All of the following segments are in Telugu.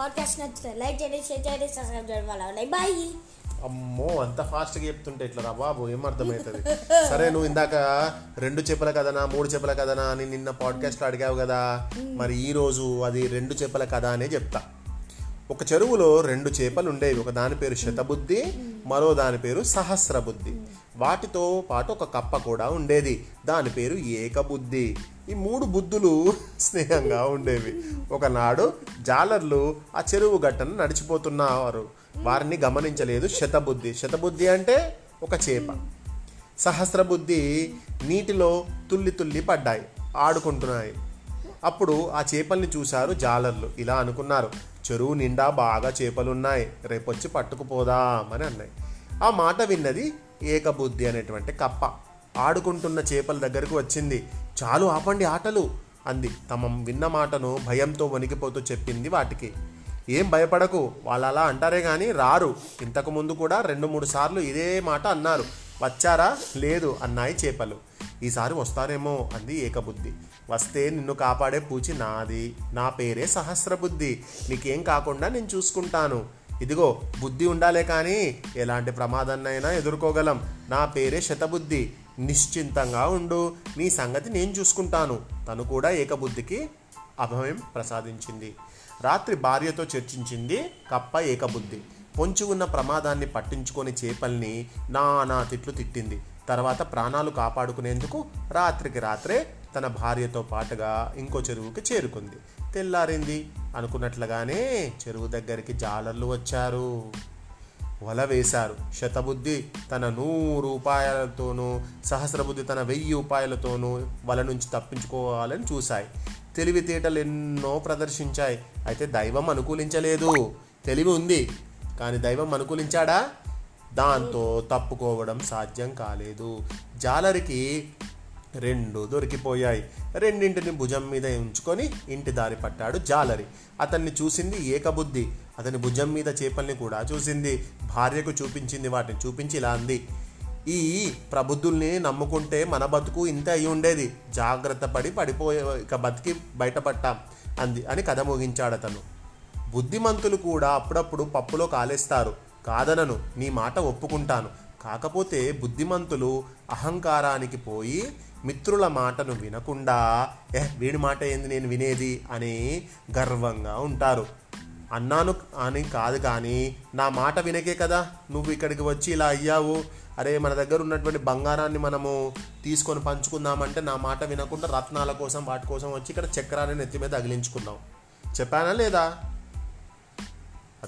పాడ్కాస్ట్ నచ్చితే లైక్ చేయండి షేర్ చేయండి సబ్స్క్రైబ్ చేయడం వల్ల బాయ్ అమ్మో అంత ఫాస్ట్గా చెప్తుంటే ఇట్లా రా బాబు ఏం అర్థమవుతుంది సరే నువ్వు ఇందాక రెండు చేపల కథనా మూడు చేపల కథనా అని నిన్న పాడ్కాస్ట్లో అడిగావు కదా మరి ఈ రోజు అది రెండు చేపల కథ అనే చెప్తా. ఒక చెరువులో రెండు చేపలు ఉండేవి ఒక దాని పేరు శతబుద్ధి మరో దాని పేరు సహస్రబుద్ధి. వాటితో పాటు ఒక కప్ప కూడా ఉండేది. దాని పేరు ఏకబుద్ధి. ఈ మూడు బుద్ధులు స్నేహంగా ఉండేవి. ఒకనాడు జాలర్లు ఆ చెరువు గట్టను నడిచిపోతున్నారు. వారిని గమనించలేదు శతబుద్ధి. శతబుద్ధి అంటే ఒక చేప. సహస్రబుద్ధి నీటిలో తుల్లి తుల్లి పడ్డాయి ఆడుకుంటున్నాయి. అప్పుడు ఆ చేపల్ని చూశారు జాలర్లు. ఇలా అనుకున్నారు. చెరువు నిండా బాగా చేపలున్నాయి. రేపొచ్చి పట్టుకుపోదామని అన్నాయి. ఆ మాట విన్నది ఏకబుద్ధి అనేటువంటి కప్ప. ఆడుకుంటున్న చేపల దగ్గరకు వచ్చింది. చాలు ఆపండి ఆటలు అంది. తమ విన్న మాటను భయంతో వణికిపోతూ చెప్పింది వాటికి. ఏం భయపడకు వాళ్ళు అలా అంటారే కానీ రారు. ఇంతకు ముందు కూడా రెండు మూడు సార్లు ఇదే మాట అన్నారు. వచ్చారా? లేదు అన్నాయి చేపలు. ఈసారి వస్తారేమో అంది ఏకబుద్ధి. వస్తే నిన్ను కాపాడే పూచి నాది. నా పేరే సహస్రబుద్ధి. నీకేం కాకుండా నేను చూసుకుంటాను. ఇదిగో బుద్ధి ఉండాలే కానీ ఎలాంటి ప్రమాదాన్నైనా ఎదుర్కోగలం. నా పేరే శతబుద్ధి. నిశ్చింతంగా ఉండు. నీ సంగతి నేను చూసుకుంటాను. తను కూడా ఏకబుద్ధికి అభయం ప్రసాదించింది. రాత్రి భార్యతో చర్చించింది కప్ప ఏకబుద్ధి. పొంచి ఉన్న ప్రమాదాన్ని పట్టించుకొని చేపల్ని నానా తిట్లు తిట్టింది. తర్వాత ప్రాణాలు కాపాడుకునేందుకు రాత్రికి రాత్రే తన భార్యతో పాటుగా ఇంకో చెరువుకి చేరుకుంది. తెల్లారింది. అనుకున్నట్లుగానే చెరువు దగ్గరికి జాలర్లు వచ్చారు. వల వేశారు. శతబుద్ధి తన నూరు రూపాయలతోనూ సహస్రబుద్ధి తన వెయ్యి రూపాయలతోనూ వల నుంచి తప్పించుకోవాలని చూశాయి. తెలివితేటలు ఎన్నో ప్రదర్శించాయి. అయితే దైవం అనుకూలించలేదు. తెలివి ఉంది. కానీ దైవం అనుకూలించాడా? దాంతో తప్పుకోవడం సాధ్యం కాలేదు. జాలరికి రెండు దొరికిపోయాయి. రెండింటిని భుజం మీద ఉంచుకొని ఇంటి దారి పట్టాడు జాలరి. అతన్ని చూసింది ఏకబుద్ధి. అతని భుజం మీద చేపల్ని కూడా చూసింది. భార్యకు చూపించింది వాటిని చూపించి ఇలా అంది. ఈ ప్రబుద్ధుల్ని నమ్ముకుంటే మన బతుకు ఇంత అయి ఉండేది. జాగ్రత్త పడి పడిపోయే ఇక బతికి బయటపడ్డాం అంది అని కథ ముగించాడు అతను బుద్ధిమంతులు కూడా అప్పుడప్పుడు పప్పులో కాలేస్తారు. కాదనను నీ మాట ఒప్పుకుంటాను. కాకపోతే బుద్ధిమంతులు అహంకారానికి పోయి మిత్రుల మాటను వినకుండా ఏ వీడి మాట ఏంది నేను వినేది? అని గర్వంగా ఉంటారు. అన్నాను అని కాదు కానీ నా మాట వినకే కదా నువ్వు ఇక్కడికి వచ్చి ఇలా అయ్యావు? అరే మన దగ్గర ఉన్నటువంటి బంగారాన్ని మనము తీసుకొని పంచుకుందామంటే నా మాట వినకుండా రత్నాల కోసం వాటి కోసం వచ్చి ఇక్కడ చక్రాన్ని నెత్తి మీద తగిలించుకున్నాం చెప్పానా లేదా?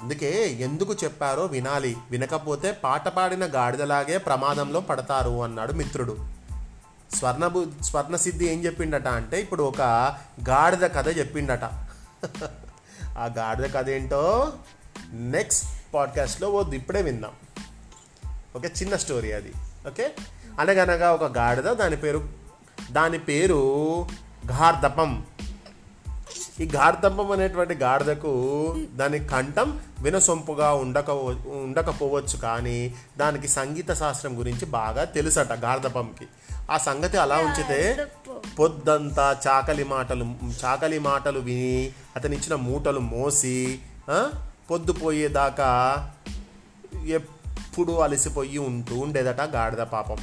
అందుకే ఎందుకు చెప్పారో వినాలి. వినకపోతే పాట పాడిన గాడిదలాగే ప్రమాదంలో పడతారు అన్నాడు మిత్రుడు. స్వర్ణబు స్వర్ణసిద్ధి ఏం చెప్పిండట అంటే ఇప్పుడు ఒక గాడిద కథ చెప్పిండట. ఆ గాడిద కథ ఏంటో నెక్స్ట్ పాడ్కాస్ట్లో వద్దు ఇప్పుడే విందాం. ఓకే చిన్న స్టోరీ అది. ఓకే? అనగనగా ఒక గాడిద దాని పేరు దాని పేరు ఘార్దపం. ఈ గార్ధంపం అనేటువంటి గాడిదకు దాని కంఠం వినసొంపుగా ఉండక ఉండకపోవచ్చు కానీ దానికి సంగీత శాస్త్రం గురించి బాగా తెలుసట గార్ధపంకి ఆ సంగతి అలా ఉంచితే పొద్దంతా చాకలి మాటలు చాకలి మాటలు విని అతని ఇచ్చిన మూటలు మోసి పొద్దుపోయేదాకా ఎప్పుడు అలసిపోయి ఉంటూ ఉండేదట గాడిద పాపం.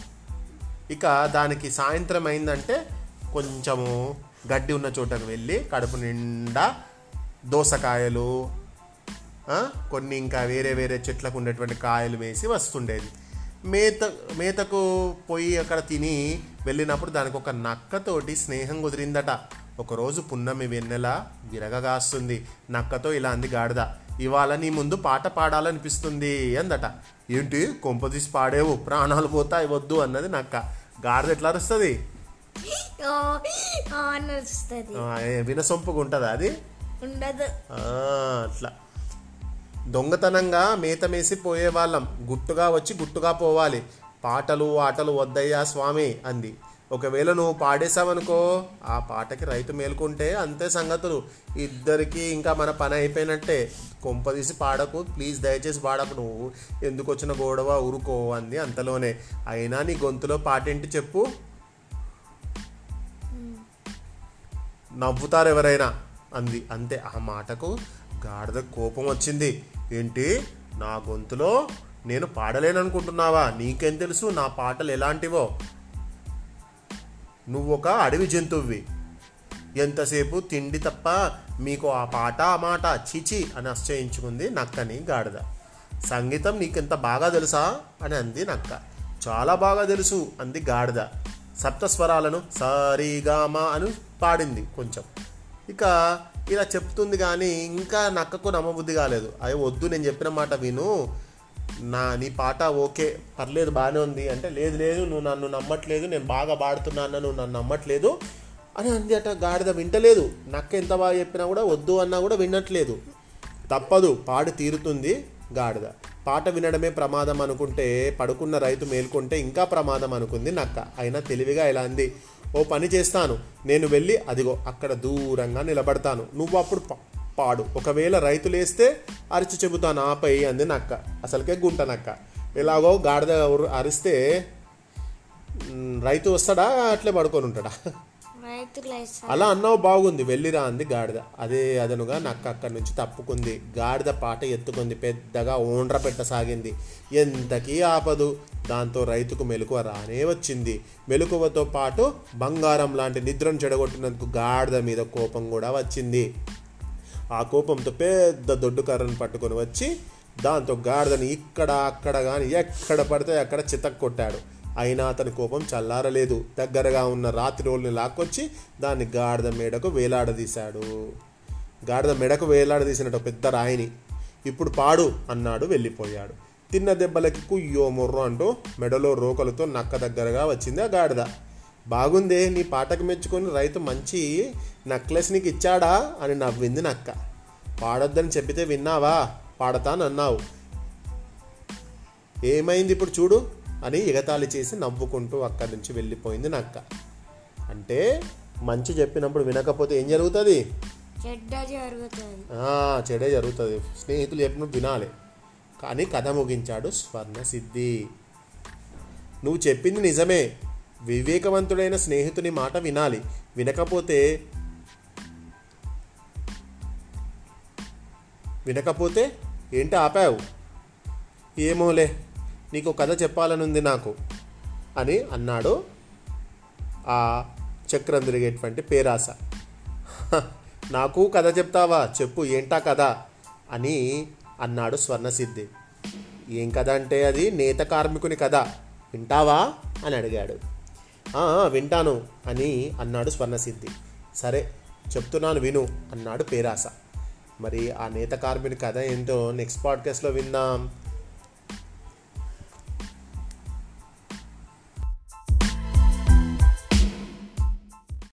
ఇక దానికి సాయంత్రం అయిందంటే కొంచెము గడ్డి ఉన్న చోటకు వెళ్ళి కడుపు నిండా దోసకాయలు కొన్ని ఇంకా వేరే వేరే చెట్లకు ఉండేటువంటి కాయలు వేసి వస్తుండేది. మేత మేతకు పోయి అక్కడ తిని వెళ్ళినప్పుడు దానికి ఒక నక్కతోటి స్నేహం కుదిరిందట. ఒకరోజు పున్నమి వెన్నెల విరగగాస్తుంది నక్కతో ఇలా అంది గాడిద ఇవాళ నీ ముందు పాట పాడాలనిపిస్తుంది అందట. ఏంటి? కొంపదీసి పాడేవు ప్రాణాలు పోతాయి వద్దు అన్నది నక్క. గాడిద ఎట్లా అరుస్తుంది? వినసొంపుగా ఉంటుందా అది? ఉండదు. అట్లా. దొంగతనంగా మేతమేసి పోయేవాళ్ళం. గుట్టుగా వచ్చి గుట్టుగా పోవాలి. పాటలు ఆటలు వద్దయ్యా స్వామి అంది. ఒకవేళ నువ్వు పాడేశావనుకో ఆ పాటకి రైతు మేలుకుంటే అంతే సంగతులు. ఇద్దరికి ఇంకా మన పని అయిపోయినట్టే. కొంపదీసి పాడకు ప్లీజ్ దయచేసి పాడకు నువ్వు. ఎందుకు వచ్చిన గొడవ ఊరుకో అంది అంతలోనే. అయినా నీ గొంతులో పాటేంటి చెప్పు? నవ్వుతారు ఎవరైనా. అంది. అంతే ఆ మాటకు గాడిద కోపం వచ్చింది. ఏంటి? నా గొంతులో నేను పాడలేననుకుంటున్నావా? నీకేం తెలుసు? నా పాటలు ఎలాంటివో? నువ్వు ఒక అడవి జంతువువి. ఎంతసేపు తిండి తప్ప మీకు ఆ పాట ఆ మాట చిచి అని ఆశ్చయించుకుంది నక్కని గాడిద. సంగీతం నీకెంత బాగా తెలుసా? అని అంది నక్క. చాలా బాగా తెలుసు అంది గాడిద. సప్తస్వరాలను సరిగామా అని పాడింది కొంచెం. ఇక ఇలా చెప్తుంది కానీ ఇంకా నక్కకు నమ్మబుద్ధి కాలేదు. అయ్యో వద్దు నేను చెప్పిన మాట విను. నా నీ పాట ఓకే పర్లేదు బాగానే ఉంది. అంటే లేదు లేదు నువ్వు నన్ను నమ్మట్లేదు నేను బాగా పాడుతున్నాను నువ్వు నన్ను నమ్మట్లేదు అని అంది అట. గాడిద వింటలేదు. నక్క ఎంత బాగా చెప్పినా కూడా వద్దు అన్నా కూడా వినట్లేదు. తప్పదు పాడి తీరుతుంది. గాడిద. పాట వినడమే ప్రమాదం అనుకుంటే పడుకున్న రైతు మేల్కొంటే ఇంకా ప్రమాదం అనుకుంది నక్క. అయినా తెలివిగా ఇలా అంది? ఓ పని చేస్తాను. నేను వెళ్ళి అదిగో అక్కడ దూరంగా నిలబడతాను. నువ్వు అప్పుడు పాడు. ఒకవేళ రైతు లేస్తే అరిచి చెబుతాను. ఆపై అంది నక్క. అసలుకే గుంట నక్క. ఎలాగో గాడిద అరిస్తే రైతు వస్తాడా? అట్లే పడుకొని ఉంటాడా? అలా అన్నావు బాగుంది వెళ్ళిరా అంది గాడిద. అదే అదనుగా నక్క అక్కడి నుంచి తప్పుకుంది. గాడిద పాట ఎత్తుకుంది పెద్దగా ఓండ్ర పెట్టసాగింది. ఎంతకీ ఆపదు. దాంతో రైతుకు మెలకువ రానే వచ్చింది. మెలకువతో పాటు బంగారం లాంటి నిద్రను చెడగొట్టినందుకు గాడిద మీద కోపం కూడా వచ్చింది. ఆ కోపంతో పెద్ద దొడ్డు కర్రను పట్టుకొని వచ్చి దాంతో గాడిదని ఇక్కడ అక్కడ కానీ ఎక్కడ పడితే అక్కడ చితక్ కొట్టాడు అయినా అతని కోపం చల్లారలేదు. దగ్గరగా ఉన్న రాతి రోల్ని లాక్కొచ్చి దాన్ని గాడిద మెడకు వేలాడదీశాడు. గాడిద మెడకు వేలాడదీసినట్టు పెద్ద రాయిని ఇప్పుడు పాడు అన్నాడు వెళ్ళిపోయాడు. తిన్న దెబ్బలకి కుయ్యో మొర్రో అంటూ మెడలో రోకలతో నక్క దగ్గరగా వచ్చింది ఆ గాడిద. బాగుందే నీ పాటకు మెచ్చుకొని రైతు మంచి నక్లెస్ నీకు ఇచ్చాడా అని నవ్వింది నక్క. పాడొద్దని చెప్పితే విన్నావా? పాడతానన్నావు. ఏమైంది ఇప్పుడు చూడు. అని ఎగతాళి చేసి నవ్వుకుంటూ అక్కడి నుంచి వెళ్ళిపోయింది నక్క అంటే మంచి చెప్పినప్పుడు వినకపోతే ఏం జరుగుతుంది? చెడే జరుగుతుంది. స్నేహితులు చెప్పినప్పుడు వినాలి. కానీ కథ ముగించాడు స్వర్ణ సిద్ధి నువ్వు చెప్పింది నిజమే. వివేకవంతుడైన స్నేహితుని మాట వినాలి. వినకపోతే వినకపోతే ఏంటి ఆపావు? ఏమోలే. నీకు కథ చెప్పాలనుంది నాకు అని అన్నాడు ఆ చక్రం తిరిగేటువంటి పేరాస. నాకు కథ చెప్తావా? చెప్పు ఏంటా కథ? అని అన్నాడు స్వర్ణసిద్ధి. ఏం కథ అంటే అది? నేత కార్మికుని కథ. వింటావా? అని అడిగాడు. వింటాను అని అన్నాడు స్వర్ణసిద్ధి. సరే చెప్తున్నాను విను అన్నాడు పేరాస. మరి ఆ నేత కార్మికుని కథ ఏంటో నెక్స్ట్ పాడ్కాస్ట్లో విందాం.